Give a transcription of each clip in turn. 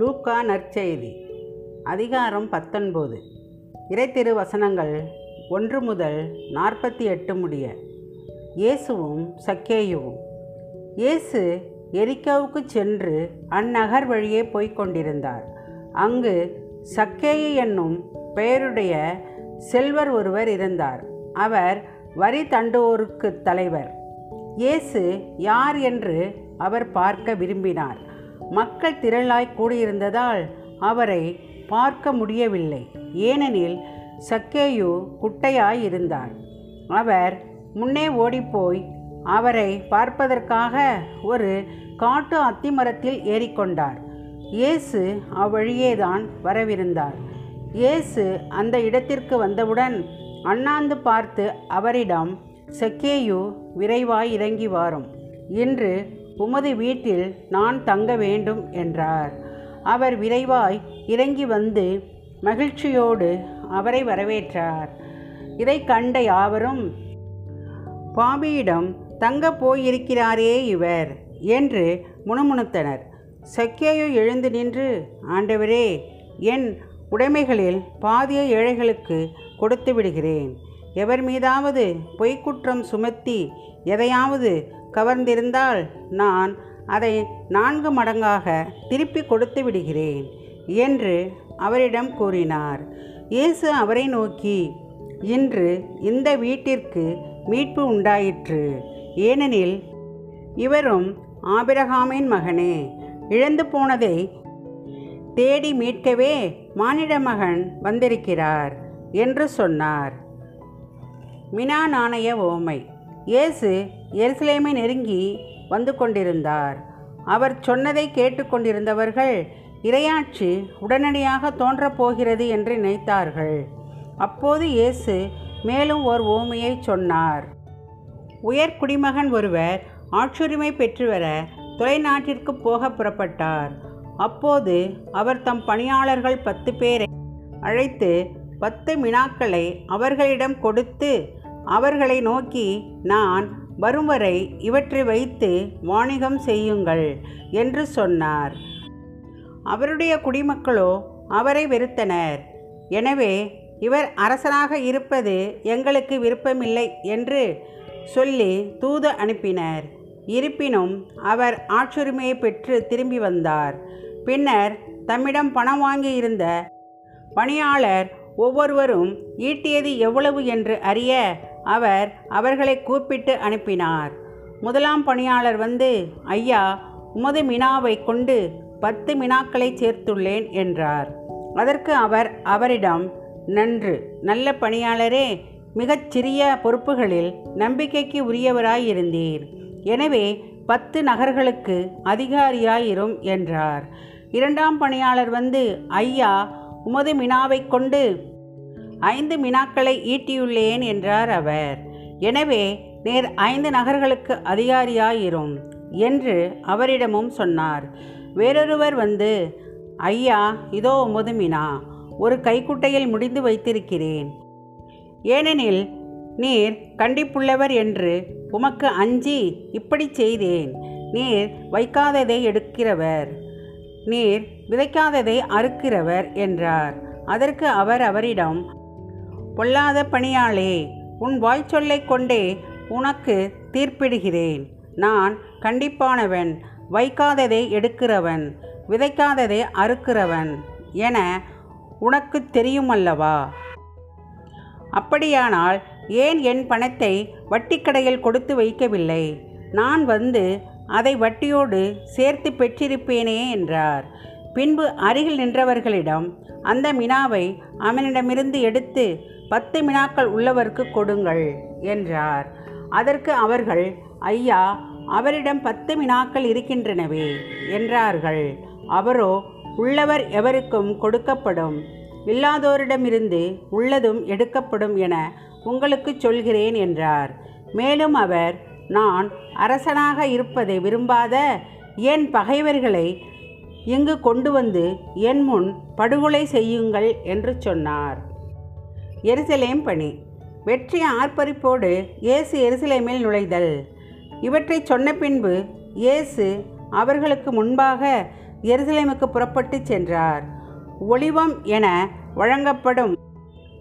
லூக்கா நற்செய்தி அதிகாரம் பத்தொன்பது. இறைத்திரு வசனங்கள் ஒன்று முதல் நாற்பத்தி எட்டு முடிய. இயேசுவும் சக்கேயுவும் இயேசு எரிக்காவுக்கு சென்று அந்நகர் வழியே போய்க் கொண்டிருந்தார். அங்கு சக்கேயு என்னும் பெயருடைய செல்வர் ஒருவர் இருந்தார். அவர் வரி தண்டுவோருக்கு தலைவர். இயேசு யார் என்று அவர் பார்க்க விரும்பினார். மக்கள் திரளாய் கூடியிருந்ததால் அவரை பார்க்க முடியவில்லை. ஏனெனில் சக்கேயு குட்டையாயிருந்தார் அவர் முன்னே ஓடிப்போய் அவரை பார்ப்பதற்காக ஒரு காட்டு அத்திமரத்தில் ஏறிக்கொண்டார். இயேசு அவ்வழியேதான் வரவிருந்தார். இயேசு அந்த இடத்திற்கு வந்தவுடன் அண்ணாந்து பார்த்து அவரிடம் செக்கேயு விரைவாய் இறங்கி வாரும். இன்று உமது வீட்டில் நான் தங்க வேண்டும் என்றார். அவர் விரைவாய் இறங்கி வந்து மகிழ்ச்சியோடு அவரை வரவேற்றார். இதை கண்ட யாவரும் பாபியிடம் தங்கப் போயிருக்கிறாரே இவர் என்று முணுமுணுத்தனர். சக்கேயு எழுந்து நின்று ஆண்டவரே என் உடைமைகளில் பாதிய ஏழைகளுக்கு கொடுத்து விடுகிறேன். எவர் மீதாவது பொய்க்குற்றம் சுமத்தி எதையாவது கவர்ந்திருந்தால் நான் அதை நான்கு மடங்காக திருப்பி கொடுத்து விடுகிறேன் என்று அவரிடம் கூறினார். இயேசு அவரை நோக்கி இன்று இந்த வீட்டிற்கு மீட்பு உண்டாயிற்று. ஏனெனில் இவரும் ஆபிரகாமின் மகனே. இழந்து போனதை தேடி மீட்கவே மானிட மகன் வந்திருக்கிறார் என்று சொன்னார். மினா நாணய ஓமை. இயேசு எருசலேமை நெருங்கி வந்து கொண்டிருந்தார். அவர் சொன்னதை கேட்டுக்கொண்டிருந்தவர்கள் இரையாட்சி உடனடியாக தோன்றப் போகிறது என்று நினைத்தார்கள். அப்போது இயேசு மேலும் ஓர் ஓமையை சொன்னார். உயர் குடிமகன் ஒருவர் ஆட்சுரிமை பெற்று வர தொலைநாட்டிற்கு போக புறப்பட்டார். அப்போது அவர் தம் பணியாளர்கள் பத்து பேரை அழைத்து பத்து மினாக்களை அவர்களிடம் கொடுத்து அவர்களை நோக்கி நான் வரும் வரை இவற்றை வைத்து வாணிகம் செய்யுங்கள் என்று சொன்னார். அவருடைய குடிமக்களோ அவரை வெறுத்தனர். எனவே இவர் அரசனாக இருப்பது எங்களுக்கு விருப்பமில்லை என்று சொல்லி தூது அனுப்பினர். இருப்பினும் அவர் ஆட்சுரிமையை பெற்று திரும்பி வந்தார். பின்னர் தம்மிடம் பணம் வாங்கியிருந்த பணியாளர் ஒவ்வொருவரும் ஈட்டியது எவ்வளவு என்று அறிய அவர் அவர்களை கூப்பிட்டு அனுப்பினார். முதலாம் பணியாளர் வந்து ஐயா உமது மினாவை கொண்டு பத்து மினாக்களை சேர்த்துள்ளேன் என்றார். அதற்கு அவர் அவரிடம் நன்று. நல்ல பணியாளரே மிகச் சிறிய பொறுப்புகளில் நம்பிக்கைக்கு உரியவராயிருந்தீர். எனவே பத்து நகர்களுக்கு அதிகாரியாயிரும் என்றார். இரண்டாம் பணியாளர் வந்து ஐயா உமது மினாவை கொண்டு ஐந்து மினாக்களை ஈட்டியுள்ளேன் என்றார் அவர். எனவே நேர் ஐந்து நகர்களுக்கு அதிகாரியாயிரும் என்று அவரிடமும் சொன்னார். வேறொருவர் வந்து ஐயா இதோ உமது மினா ஒரு கைக்குட்டையில் முடிந்து வைத்திருக்கிறேன். ஏனெனில் நீர் கண்டிப்புள்ளவர் என்று உமக்கு அஞ்சி இப்படி செய்தேன். நீர் வைக்காததை எடுக்கிறவர் நீர் விதைக்காததை அறுக்கிறவர் என்றார். அதற்கு அவர் அவரிடம் கொள்ளாத பணியாளே உன் வாய்ச்சொல்லைக் கொண்டே உனக்கு தீர்ப்பிடுகிறேன். நான் கண்டிப்பானவன் வைக்காததை எடுக்கிறவன் விதைக்காததை அறுக்கிறவன் என உனக்கு தெரியுமல்லவா? அப்படியானால் ஏன் என் பணத்தை வட்டிக்கடையில் கொடுத்து வைக்கவில்லை? நான் வந்து அதை வட்டியோடு சேர்த்து பெற்றிருப்பேனே என்றார். பின்பு அருகில் நின்றவர்களிடம் அந்த மினாவை அவனிடமிருந்து எடுத்து பத்து மினாக்கள் உள்ளவருக்கு கொடுங்கள் என்றார். அதற்கு அவர்கள் ஐயா அவரிடம் பத்து மினாக்கள் இருக்கின்றனவே என்றார்கள். அவரோ உள்ளவர் எவருக்கும் கொடுக்கப்படும் இல்லாதோரிடமிருந்து உள்ளதும் எடுக்கப்படும் என உங்களுக்கு சொல்கிறேன் என்றார். மேலும் அவர் நான் அரசனாக இருப்பதை விரும்பாத என் பகைவர்களை இங்கு கொண்டு வந்து என் முன் படுகொலை செய்யுங்கள் என்று சொன்னார். எருசலேம் பணி. வெற்றி ஆர்ப்பரிப்போடு இயேசு எருசலேமில் நுழைதல். இவற்றை சொன்ன பின்பு இயேசு அவர்களுக்கு முன்பாக எருசலேமுக்கு புறப்பட்டு சென்றார். ஒளிவம் என வழங்கப்படும்.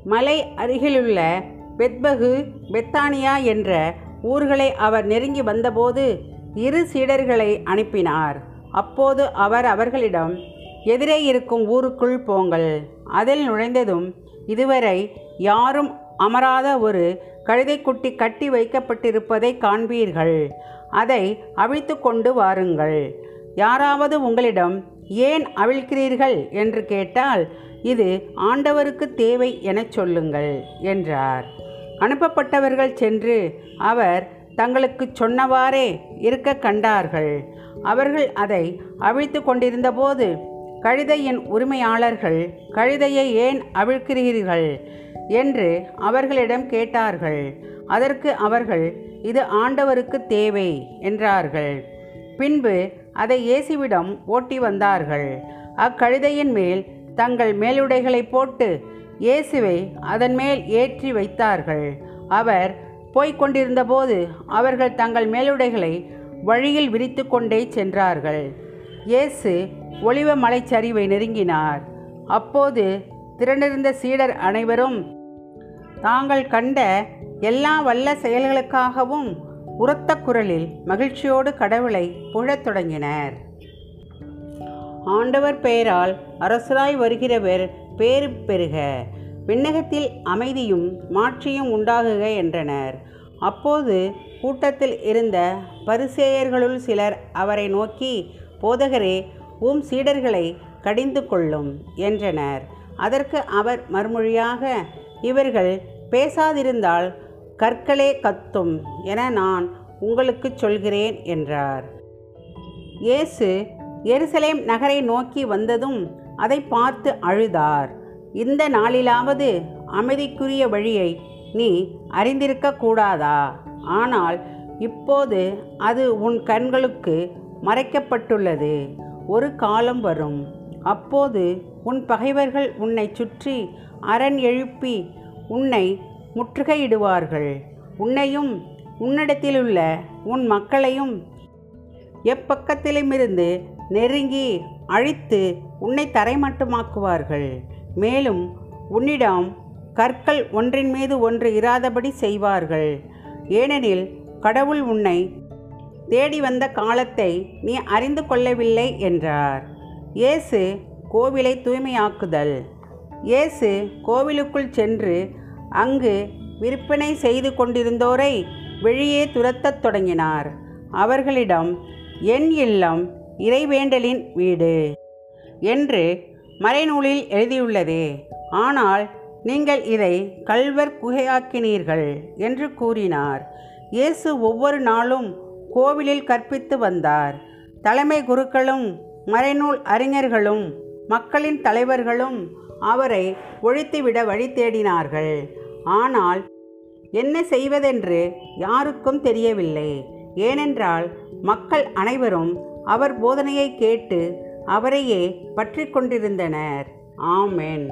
மலை அருகிலுள்ள பெத்பகு பெத்தானியா என்ற ஊர்களை அவர் நெருங்கி வந்தபோது இரு சீடர்களை அனுப்பினார். அப்போது அவர் அவர்களிடம் எதிரே இருக்கும் ஊருக்குள் போங்கள். அதில் நுழைந்ததும் இதுவரை யாரும் அமராத ஒரு கழுதைக்குட்டி கட்டி வைக்கப்பட்டிருப்பதை காண்பீர்கள். அதை அவிழ்த்து கொண்டு வாருங்கள். யாராவது உங்களிடம் ஏன் அவிழ்க்கிறீர்கள் என்று கேட்டால் இது ஆண்டவருக்கு தேவை எனச் சொல்லுங்கள் என்றார். அனுப்பப்பட்டவர்கள் சென்று அவர் தங்களுக்கு சொன்னவாறே இருக்க கண்டார்கள். அவர்கள் அதை அவிழ்த்து கொண்டிருந்தபோது கழுதையின் உரிமையாளர்கள் கழுதையை ஏன் அவிழ்க்கிறீர்கள் என்று அவர்களிடம் கேட்டார்கள். அதற்கு அவர்கள் இது ஆண்டவருக்கு தேவை என்றார்கள். பின்பு அதை இயேசுவிடம் ஓட்டி வந்தார்கள். அக்கழுதையின் மேல் தங்கள் மேலுடைகளை போட்டு இயேசுவை அதன் மேல் ஏற்றி வைத்தார்கள். அவர் போய்க் கொண்டிருந்தபோது அவர்கள் தங்கள் மேலுடைகளை வழியில் விரித்து கொண்டே சென்றார்கள். இயேசு ஒளிவ மலைச்சரிவை நெருங்கினார். அப்போது திரண்டிருந்த சீடர் அனைவரும் தாங்கள் கண்ட எல்லா வல்ல செயல்களுக்காகவும் உரத்த குரலில் மகிழ்ச்சியோடு கடவுளை புழத் தொடங்கினர். ஆண்டவர் பெயரால் அரசராய் வருகிறவர் பேரு பெறுக. விண்ணகத்தில் அமைதியும் மாட்சியும் உண்டாகுக என்றனர். அப்போது கூட்டத்தில் இருந்த பரிசேயர்களுள் சிலர் அவரை நோக்கி போதகரே உம் சீடர்களை கடிந்து கொள்ளும் என்றனர். அதற்கு அவர் மறுமொழியாக இவர்கள் பேசாதிருந்தால் கற்களே கத்தும் என நான் உங்களுக்கு சொல்கிறேன் என்றார். இயேசு எருசலேம் நகரை நோக்கி வந்ததும் அதை பார்த்து அழுதார். இந்த நாளிலாவது அமைதிக்குரிய வழியை நீ அறிந்திருக்க கூடாதா ஆனால் இப்போது அது உன் கண்களுக்கு மறைக்கப்பட்டுள்ளது. ஒரு காலம் வரும். அப்போது உன் பகைவர்கள் உன்னை சுற்றி அரண் எழுப்பி உன்னை முற்றுகையிடுவார்கள். உன்னையும் உன்னிடத்திலுள்ள உன் மக்களையும் எப்பக்கத்திலுமிருந்து நெருங்கி அழித்து உன்னை தரைமட்டமாக்குவார்கள். மேலும் உன்னிடம் கற்கள் ஒன்றின் மீது ஒன்று இராதபடி செய்வார்கள். ஏனெனில் கடவுள் உன்னை தேடி வந்த காலத்தை நீ அறிந்து கொள்ளவில்லை என்றார். இயேசு கோவிலை தூய்மையாக்குதல். இயேசு கோவிலுக்குள் சென்று அங்கு விற்பனை செய்து கொண்டிருந்தோரை வெளியே துரத்தத் தொடங்கினார். அவர்களிடம் என் இல்லம் இறைவேண்டலின் வீடு என்று மறைநூலில் எழுதியுள்ளதே. ஆனால் நீங்கள் இதை கல்வர் குகையாக்கினீர்கள் என்று கூறினார். இயேசு ஒவ்வொரு நாளும் கோவிலில் கற்பித்து வந்தார். தலைமை குருக்களும் மறைநூல் அறிஞர்களும் மக்களின் தலைவர்களும் அவரை ஒழித்துவிட வழி தேடினார்கள். ஆனால் என்ன செய்வதென்று யாருக்கும் தெரியவில்லை. ஏனென்றால் மக்கள் அனைவரும் அவர் போதனையை கேட்டு அவரையே பற்றி கொண்டிருந்தனர். ஆமேன்.